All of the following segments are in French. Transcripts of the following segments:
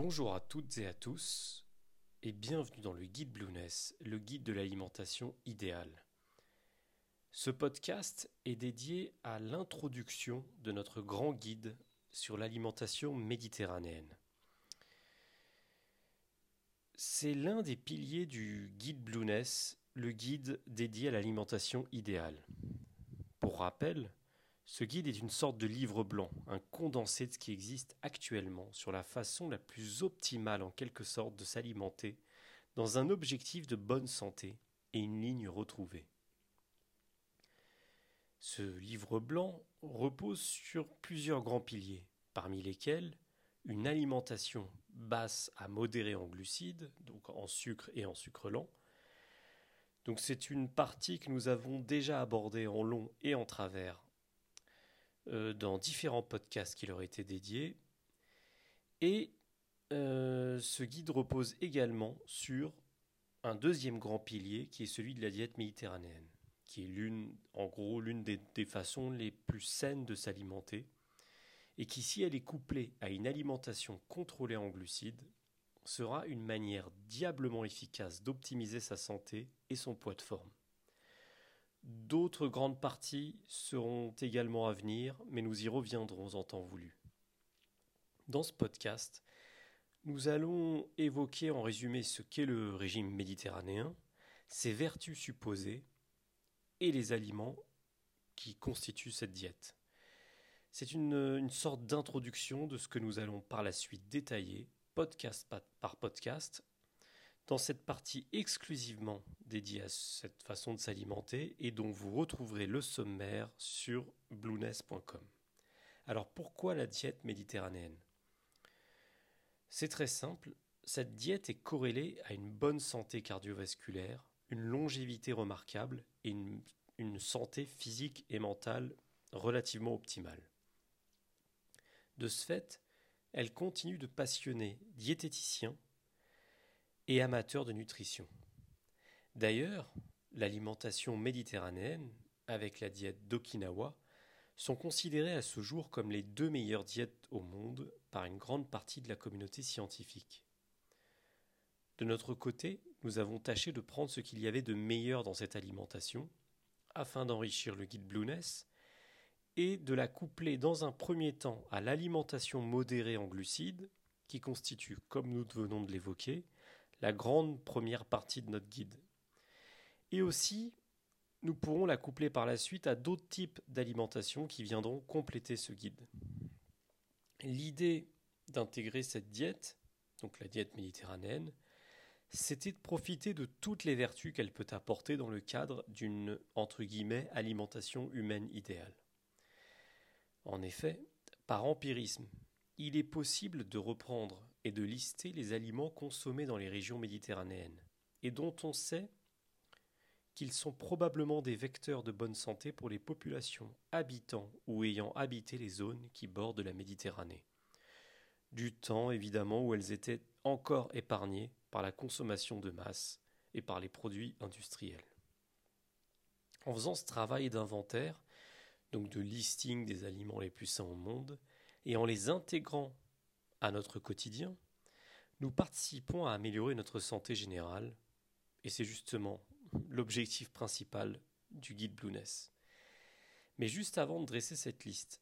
Bonjour à toutes et à tous et bienvenue dans le guide Blueness, le guide de l'alimentation idéale. Ce podcast est dédié à l'introduction de notre grand guide sur l'alimentation méditerranéenne. C'est l'un des piliers du guide Blueness, le guide dédié à l'alimentation idéale. Pour rappel, ce guide est une sorte de livre blanc, un condensé de ce qui existe actuellement sur la façon la plus optimale en quelque sorte de s'alimenter dans un objectif de bonne santé et une ligne retrouvée. Ce livre blanc repose sur plusieurs grands piliers, parmi lesquels une alimentation basse à modérée en glucides, donc en sucre et en sucre lent. Donc c'est une partie que nous avons déjà abordée en long et en travers euh, dans différents podcasts qui leur étaient dédiés. Et euh, ce guide repose également sur un deuxième grand pilier qui est celui de la diète méditerranéenne, qui est l'une, en gros, l'une des, des, façons les plus saines de s'alimenter, et qui, si elle est couplée à une alimentation contrôlée en glucides, sera une manière diablement efficace d'optimiser sa santé et son poids de forme. D'autres grandes parties seront également à venir, mais nous y reviendrons en temps voulu. Dans ce podcast, nous allons évoquer en résumé ce qu'est le régime méditerranéen, ses vertus supposées et les aliments qui constituent cette diète. C'est une, sorte d'introduction de ce que nous allons par la suite détailler, podcast par podcast, dans cette partie exclusivement dédiée à cette façon de s'alimenter et dont vous retrouverez le sommaire sur blueness.com. Alors pourquoi la diète méditerranéenne? C'est très simple, cette diète est corrélée à une bonne santé cardiovasculaire, une longévité remarquable et une, une santé physique et mentale relativement optimale. De ce fait, elle continue de passionner diététiciens, et amateurs de nutrition. D'ailleurs, l'alimentation méditerranéenne, avec la diète d'Okinawa, sont considérées à ce jour comme les deux meilleures diètes au monde par une grande partie de la communauté scientifique. De notre côté, nous avons tâché de prendre ce qu'il y avait de meilleur dans cette alimentation, afin d'enrichir le guide Blueness, et de la coupler dans un premier temps à l'alimentation modérée en glucides, qui constitue, comme nous venons de l'évoquer, la grande première partie de notre guide. Et aussi, nous pourrons la coupler par la suite à d'autres types d'alimentation qui viendront compléter ce guide. L'idée d'intégrer cette diète, donc la diète méditerranéenne, c'était de profiter de toutes les vertus qu'elle peut apporter dans le cadre d'une entre alimentation humaine idéale. En effet, par empirisme, il est possible de reprendre de lister les aliments consommés dans les régions méditerranéennes, et dont on sait qu'ils sont probablement des vecteurs de bonne santé pour les populations habitant ou ayant habité les zones qui bordent la Méditerranée. Du temps, évidemment, où elles étaient encore épargnées par la consommation de masse et par les produits industriels. En faisant ce travail d'inventaire, donc de listing des aliments les plus sains au monde, et en les intégrant à notre quotidien, nous participons à améliorer notre santé générale, et c'est justement l'objectif principal du guide Blueness. Mais juste avant de dresser cette liste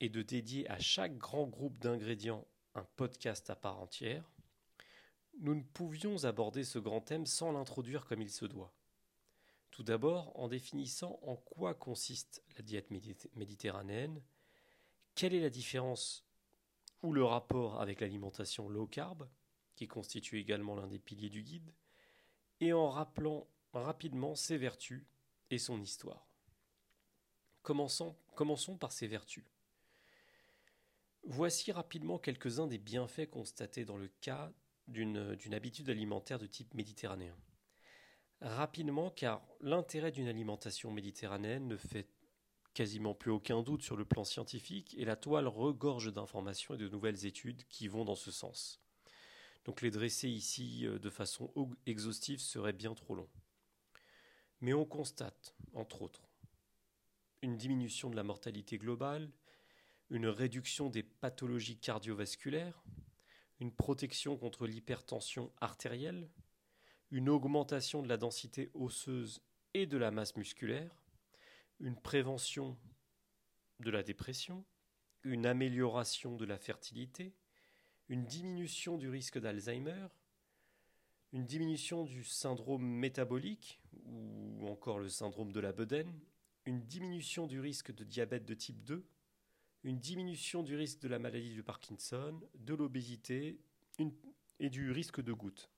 et de dédier à chaque grand groupe d'ingrédients un podcast à part entière, nous ne pouvions aborder ce grand thème sans l'introduire comme il se doit. Tout d'abord en définissant en quoi consiste la diète méditerranéenne, quelle est la différence ou le rapport avec l'alimentation low carb, qui constitue également l'un des piliers du guide, et en rappelant rapidement ses vertus et son histoire. Commençons, commençons par ses vertus. Voici rapidement quelques-uns des bienfaits constatés dans le cas d'une habitude alimentaire de type méditerranéen. Rapidement, car l'intérêt d'une alimentation méditerranéenne ne fait quasiment plus aucun doute sur le plan scientifique et la toile regorge d'informations et de nouvelles études qui vont dans ce sens. Donc les dresser ici euh, de façon exhaustive serait bien trop long. Mais on constate, entre autres, une diminution de la mortalité globale, une réduction des pathologies cardiovasculaires, une protection contre l'hypertension artérielle, une augmentation de la densité osseuse et de la masse musculaire, une prévention de la dépression, une amélioration de la fertilité, une diminution du risque d'Alzheimer, une diminution du syndrome métabolique ou encore le syndrome de la bedaine, une diminution du risque de diabète de type 2, une diminution du risque de la maladie de Parkinson, de l'obésité et du risque de goutte.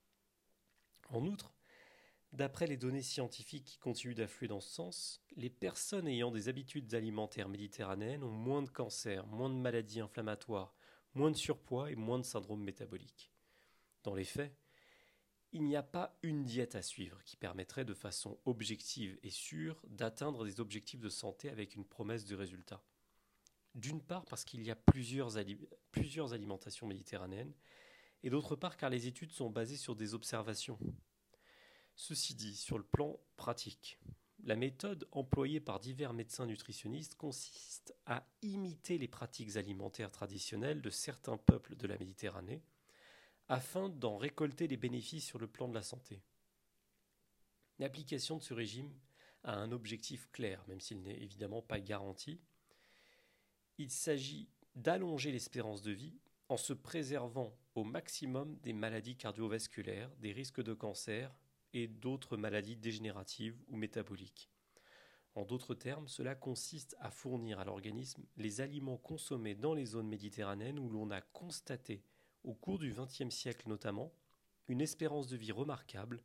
En outre, d'après les données scientifiques qui continuent d'affluer dans ce sens, les personnes ayant des habitudes alimentaires méditerranéennes ont moins de cancers, moins de maladies inflammatoires, moins de surpoids et moins de syndrome métabolique. Dans les faits, il n'y a pas une diète à suivre qui permettrait de façon objective et sûre d'atteindre des objectifs de santé avec une promesse de résultat. D'une part parce qu'il y a plusieurs, plusieurs alimentations méditerranéennes, et d'autre part car les études sont basées sur des observations. Ceci dit, sur le plan pratique, la méthode employée par divers médecins nutritionnistes consiste à imiter les pratiques alimentaires traditionnelles de certains peuples de la Méditerranée, afin d'en récolter les bénéfices sur le plan de la santé. L'application de ce régime a un objectif clair, même s'il n'est évidemment pas garanti. Il s'agit d'allonger l'espérance de vie en se préservant au maximum des maladies cardiovasculaires, des risques de cancer et d'autres maladies dégénératives ou métaboliques. En d'autres termes, cela consiste à fournir à l'organisme les aliments consommés dans les zones méditerranéennes où l'on a constaté au cours du XXe siècle notamment, une espérance de vie remarquable,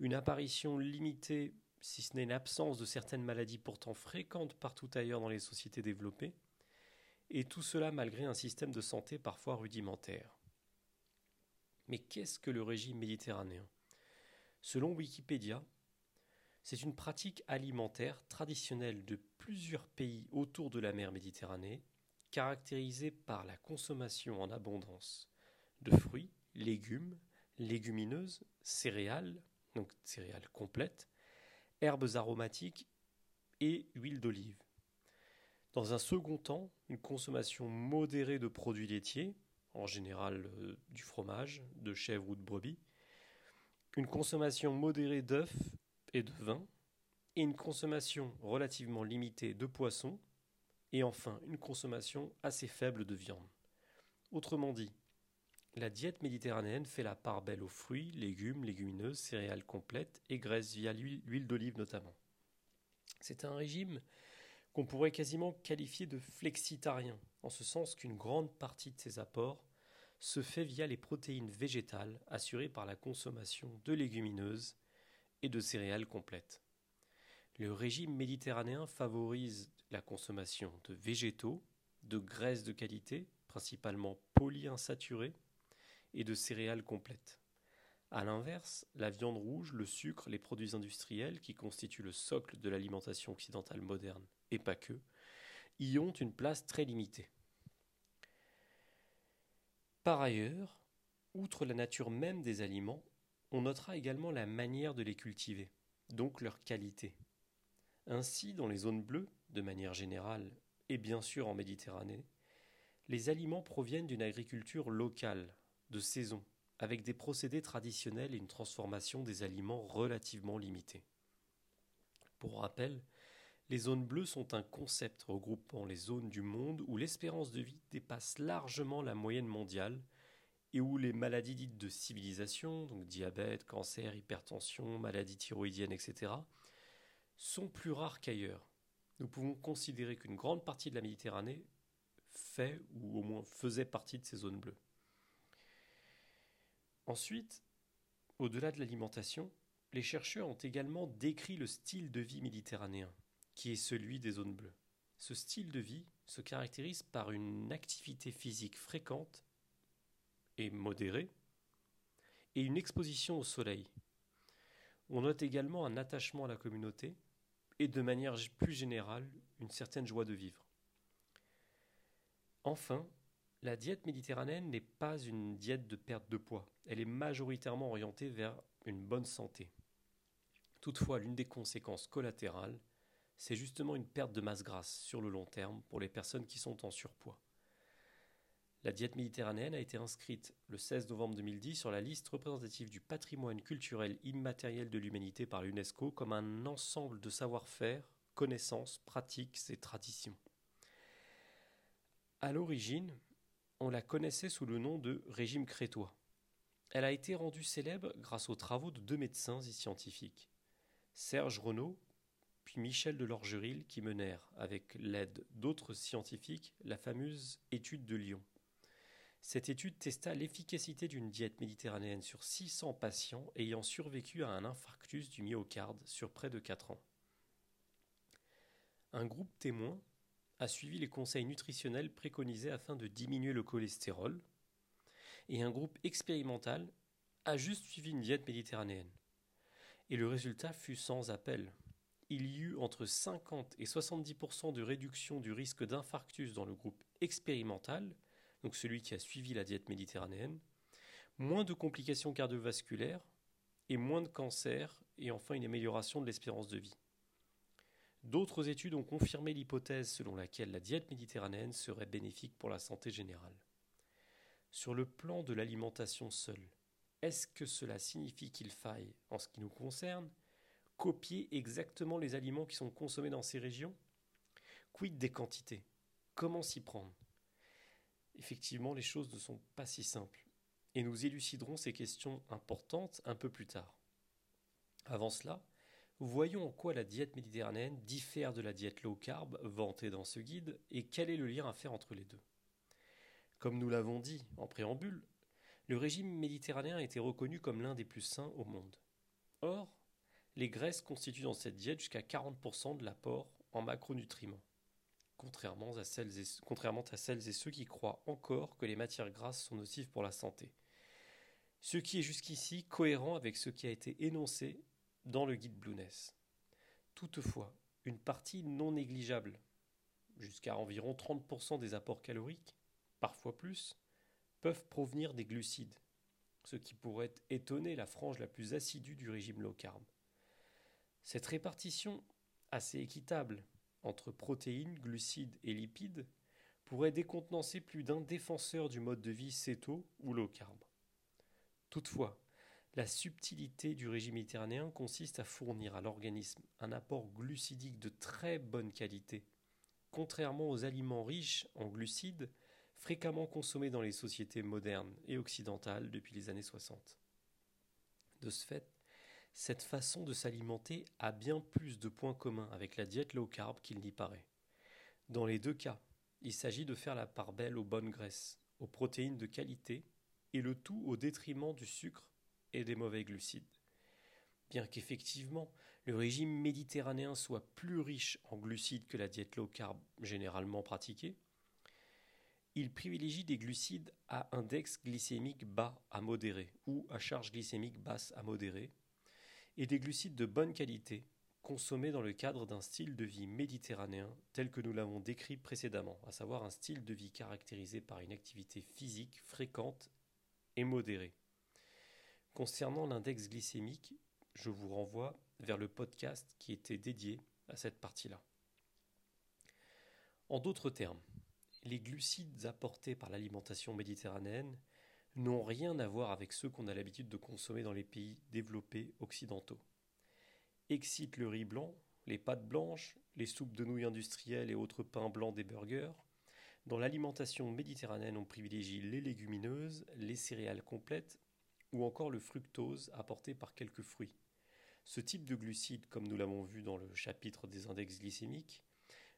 une apparition limitée, si ce n'est une absence de certaines maladies pourtant fréquentes partout ailleurs dans les sociétés développées, et tout cela malgré un système de santé parfois rudimentaire. Mais qu'est-ce que le régime méditerranéen? Selon Wikipédia, c'est une pratique alimentaire traditionnelle de plusieurs pays autour de la mer Méditerranée, caractérisée par la consommation en abondance de fruits, légumes, légumineuses, céréales, donc céréales complètes, herbes aromatiques et huile d'olive. Dans un second temps, une consommation modérée de produits laitiers, en général euh, du fromage, de chèvre ou de brebis, une consommation modérée d'œufs et de vin, et une consommation relativement limitée de poissons, et enfin une consommation assez faible de viande. Autrement dit, la diète méditerranéenne fait la part belle aux fruits, légumes, légumineuses, céréales complètes et graisses via l'huile d'olive notamment. C'est un régime qu'on pourrait quasiment qualifier de flexitarien, en ce sens qu'une grande partie de ses apports se fait via les protéines végétales assurées par la consommation de légumineuses et de céréales complètes. Le régime méditerranéen favorise la consommation de végétaux, de graisses de qualité, principalement polyinsaturées, et de céréales complètes. A l'inverse, la viande rouge, le sucre, les produits industriels, qui constituent le socle de l'alimentation occidentale moderne, et pas que, y ont une place très limitée. Par ailleurs, outre la nature même des aliments, on notera également la manière de les cultiver, donc leur qualité. Ainsi, dans les zones bleues, de manière générale, et bien sûr en Méditerranée, les aliments proviennent d'une agriculture locale, de saison, avec des procédés traditionnels et une transformation des aliments relativement limitée. Pour rappel, les zones bleues sont un concept regroupant les zones du monde où l'espérance de vie dépasse largement la moyenne mondiale et où les maladies dites de civilisation, donc diabète, cancer, hypertension, maladies thyroïdiennes, etc., sont plus rares qu'ailleurs. Nous pouvons considérer qu'une grande partie de la Méditerranée fait ou au moins faisait partie de ces zones bleues. Ensuite, au-delà de l'alimentation, les chercheurs ont également décrit le style de vie méditerranéen, qui est celui des zones bleues. Ce style de vie se caractérise par une activité physique fréquente et modérée, et une exposition au soleil. On note également un attachement à la communauté et de manière plus générale une certaine joie de vivre. Enfin, la diète méditerranéenne n'est pas une diète de perte de poids, elle est majoritairement orientée vers une bonne santé. Toutefois, l'une des conséquences collatérales, c'est justement une perte de masse grasse sur le long terme pour les personnes qui sont en surpoids. la diète méditerranéenne a été inscrite le 16 novembre 2010 sur la liste représentative du patrimoine culturel immatériel de l'humanité par l'UNESCO comme un ensemble de savoir-faire, connaissances, pratiques et traditions. À l'origine, on la connaissait sous le nom de régime crétois. Elle a été rendue célèbre grâce aux travaux de deux médecins et scientifiques, Serge Renaud Michel de Lorgeril, qui menèrent, avec l'aide d'autres scientifiques, la fameuse étude de Lyon. Cette étude testa l'efficacité d'une diète méditerranéenne sur 600 patients ayant survécu à un infarctus du myocarde sur près de 4 ans. Un groupe témoin a suivi les conseils nutritionnels préconisés afin de diminuer le cholestérol, et un groupe expérimental a juste suivi une diète méditerranéenne. Et le résultat fut sans appel. Il y eut entre 50 et 70% de réduction du risque d'infarctus dans le groupe expérimental donc celui qui a suivi la diète méditerranéenne, moins de complications cardiovasculaires et moins de cancers, et enfin une amélioration de l'espérance de vie. D'autres études ont confirmé l'hypothèse selon laquelle la diète méditerranéenne serait bénéfique pour la santé générale. Sur le plan de l'alimentation seule, est-ce que cela signifie qu'il faille, en ce qui nous concerne, copier exactement les aliments qui sont consommés dans ces régions? Quid des quantités? Comment s'y prendre? Effectivement, les choses ne sont pas si simples. Et nous éluciderons ces questions importantes un peu plus tard. Avant cela, voyons en quoi la diète méditerranéenne diffère de la diète low carb vantée dans ce guide et quel est le lien à faire entre les deux. Comme nous l'avons dit en préambule, le régime méditerranéen a été reconnu comme l'un des plus sains au monde. Or, les graisses constituent dans cette diète jusqu'à 40% de l'apport en macronutriments contrairement à, celles et, ceux qui croient encore que les matières grasses sont nocives pour la santé. Ce qui est jusqu'ici cohérent avec ce qui a été énoncé dans le guide Blueness. Toutefois, une partie non négligeable, jusqu'à environ 30% des apports caloriques, parfois plus, peuvent provenir des glucides, ce qui pourrait étonner la frange la plus assidue du régime low carb. Cette répartition assez équitable entre protéines, glucides et lipides pourrait décontenancer plus d'un défenseur du mode de vie céto ou low carb. Toutefois, la subtilité du régime méditerranéen consiste à fournir à l'organisme un apport glucidique de très bonne qualité, contrairement aux aliments riches en glucides fréquemment consommés dans les sociétés modernes et occidentales depuis les années 60. De ce fait, cette façon de s'alimenter a bien plus de points communs avec la diète low carb qu'il n'y paraît. Dans les deux cas, il s'agit de faire la part belle aux bonnes graisses, aux protéines de qualité, et le tout au détriment du sucre et des mauvais glucides. Bien qu'effectivement le régime méditerranéen soit plus riche en glucides que la diète low carb généralement pratiquée, il privilégie des glucides à index glycémique bas à modéré ou à charge glycémique basse à modérée, et des glucides de bonne qualité, consommés dans le cadre d'un style de vie méditerranéen tel que nous l'avons décrit précédemment, à savoir un style de vie caractérisé par une activité physique fréquente et modérée. Concernant l'index glycémique, je vous renvoie vers le podcast qui était dédié à cette partie-là. En d'autres termes, les glucides apportés par l'alimentation méditerranéenne n'ont rien à voir avec ceux qu'on a l'habitude de consommer dans les pays développés occidentaux. Excite le riz blanc, les pâtes blanches, les soupes de nouilles industrielles et autres pains blancs des burgers. Dans l'alimentation méditerranéenne, on privilégie les légumineuses, les céréales complètes ou encore le fructose apporté par quelques fruits. Ce type de glucides, comme nous l'avons vu dans le chapitre des index glycémiques,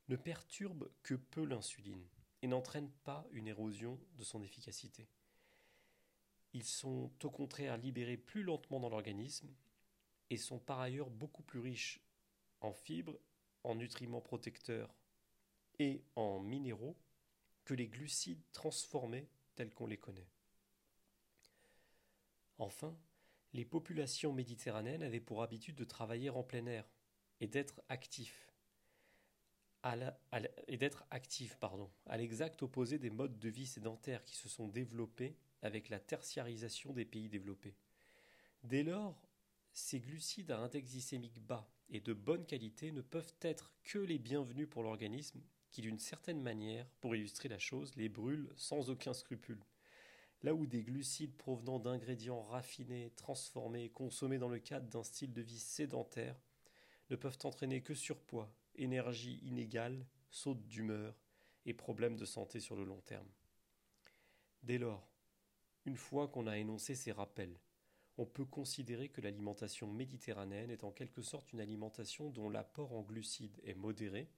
ne perturbe que peu l'insuline et n'entraîne pas une érosion de son efficacité. Ils sont au contraire libérés plus lentement dans l'organisme et sont par ailleurs beaucoup plus riches en fibres, en nutriments protecteurs et en minéraux que les glucides transformés tels qu'on les connaît. Enfin, les populations méditerranéennes avaient pour habitude de travailler en plein air et d'être actifs. actifs, pardon, à l'exact opposé des modes de vie sédentaires qui se sont développés avec la tertiarisation des pays développés. Dès lors, ces glucides à index glycémique bas et de bonne qualité ne peuvent être que les bienvenus pour l'organisme qui d'une certaine manière, pour illustrer la chose, les brûle sans aucun scrupule. Là où des glucides provenant d'ingrédients raffinés, transformés, consommés dans le cadre d'un style de vie sédentaire, ne peuvent entraîner que surpoids, énergie inégale, saute d'humeur et problèmes de santé sur le long terme. Dès lors, une fois qu'on a énoncé ces rappels, on peut considérer que l'alimentation méditerranéenne est en quelque sorte une alimentation dont l'apport en glucides est modéré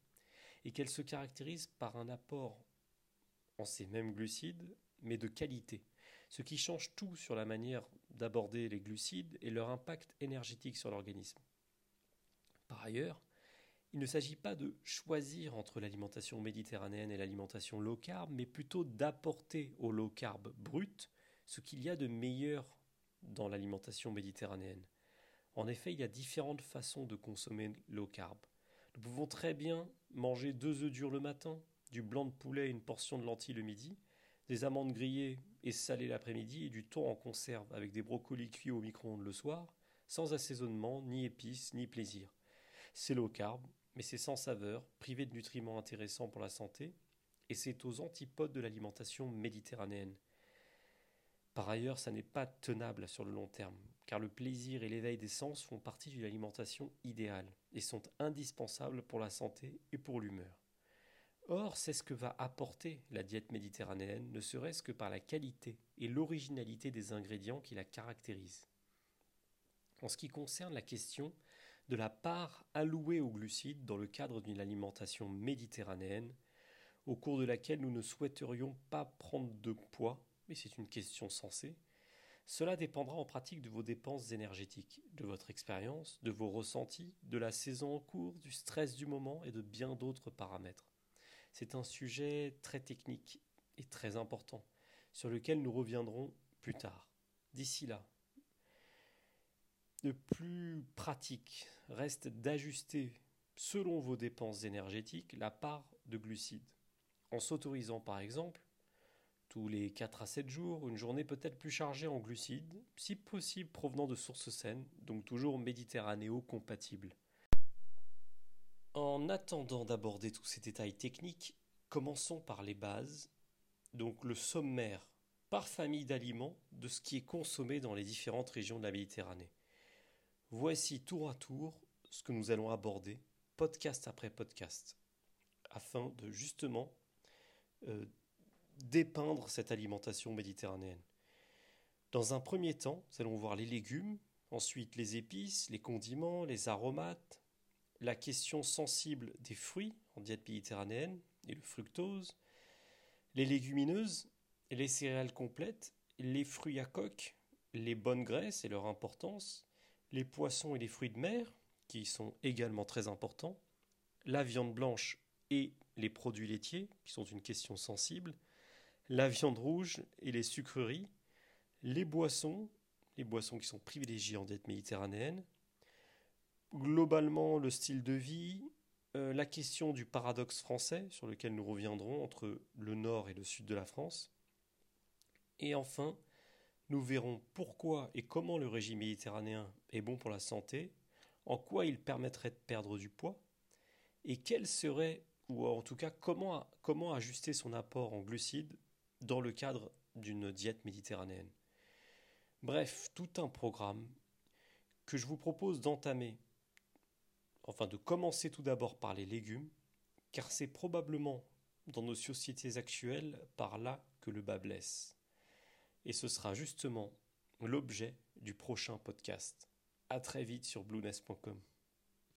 et qu'elle se caractérise par un apport en ces mêmes glucides, mais de qualité, ce qui change tout sur la manière d'aborder les glucides et leur impact énergétique sur l'organisme. Par ailleurs, il ne s'agit pas de choisir entre l'alimentation méditerranéenne et l'alimentation low carb, mais plutôt d'apporter au low carb brut ce qu'il y a de meilleur dans l'alimentation méditerranéenne. En effet, il y a différentes façons de consommer low carb. Nous pouvons très bien manger deux œufs durs le matin, du blanc de poulet et une portion de lentilles le midi, des amandes grillées et salées l'après-midi et du thon en conserve avec des brocolis cuits au micro-ondes le soir, sans assaisonnement, ni épices, ni plaisir. C'est low carb, mais c'est sans saveur, privé de nutriments intéressants pour la santé, et c'est aux antipodes de l'alimentation méditerranéenne. Par ailleurs, ça n'est pas tenable sur le long terme, car le plaisir et l'éveil des sens font partie d'une alimentation idéale et sont indispensables pour la santé et pour l'humeur. Or, c'est ce que va apporter la diète méditerranéenne, ne serait-ce que par la qualité et l'originalité des ingrédients qui la caractérisent. En ce qui concerne la question de la part allouée aux glucides dans le cadre d'une alimentation méditerranéenne, au cours de laquelle nous ne souhaiterions pas prendre de poids, mais c'est une question sensée, cela dépendra en pratique de vos dépenses énergétiques, de votre expérience, de vos ressentis, de la saison en cours, du stress du moment et de bien d'autres paramètres. C'est un sujet très technique et très important, sur lequel nous reviendrons plus tard. D'ici là, le plus pratique reste d'ajuster, selon vos dépenses énergétiques, la part de glucides, en s'autorisant par exemple tous les 4 à 7 jours, une journée peut-être plus chargée en glucides, si possible provenant de sources saines, donc toujours méditerranéo-compatibles. En attendant d'aborder tous ces détails techniques, commençons par les bases, donc le sommaire par famille d'aliments de ce qui est consommé dans les différentes régions de la Méditerranée. Voici tour à tour ce que nous allons aborder, podcast après podcast, afin de justement euh, dépeindre cette alimentation méditerranéenne. Dans un premier temps, nous allons voir les légumes, ensuite les épices, les condiments, les aromates, la question sensible des fruits en diète méditerranéenne et le fructose, les légumineuses, les céréales complètes, les fruits à coque, les bonnes graisses et leur importance, les poissons et les fruits de mer, qui sont également très importants, la viande blanche et les produits laitiers, qui sont une question sensible, la viande rouge et les sucreries, les boissons, les boissons qui sont privilégiées en diète méditerranéenne, globalement le style de vie, euh, la question du paradoxe français sur lequel nous reviendrons entre le nord et le sud de la France, et enfin, nous verrons pourquoi et comment le régime méditerranéen est bon pour la santé, en quoi il permettrait de perdre du poids, et quel serait, ou en tout cas comment ajuster son apport en glucides dans le cadre d'une diète méditerranéenne. Bref, tout un programme que je vous propose d'entamer, enfin de commencer tout d'abord par les légumes, car c'est probablement dans nos sociétés actuelles par là que le bas blesse. Et ce sera justement l'objet du prochain podcast. À très vite sur blueness.com.